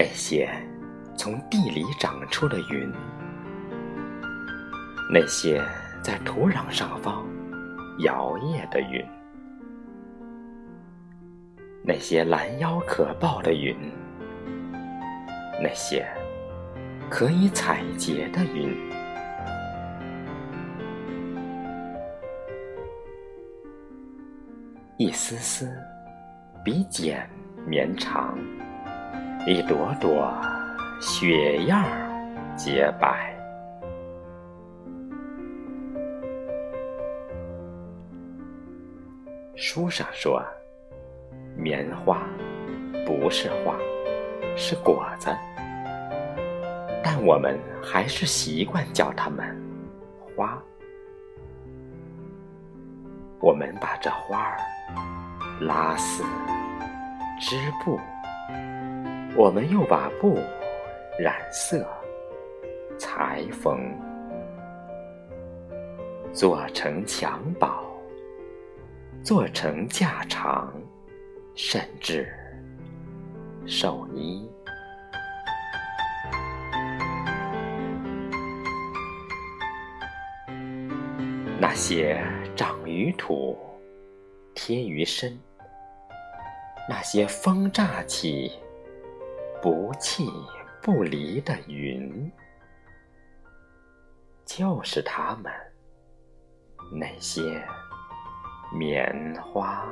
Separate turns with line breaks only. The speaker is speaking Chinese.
那些从地里长出的云，那些在土壤上方摇曳的云，那些拦腰可抱的云，那些可以采撷的云，一丝丝比茧绵长。一朵朵雪样洁白。书上说，棉花不是花，是果子，但我们还是习惯叫它们花。我们把这花儿拉丝织布。我们又把布染色、裁缝，做成襁褓，做成架床，甚至寿衣。那些长于土、贴于身，那些风乍起。不弃不离的云，就是他们那些棉花。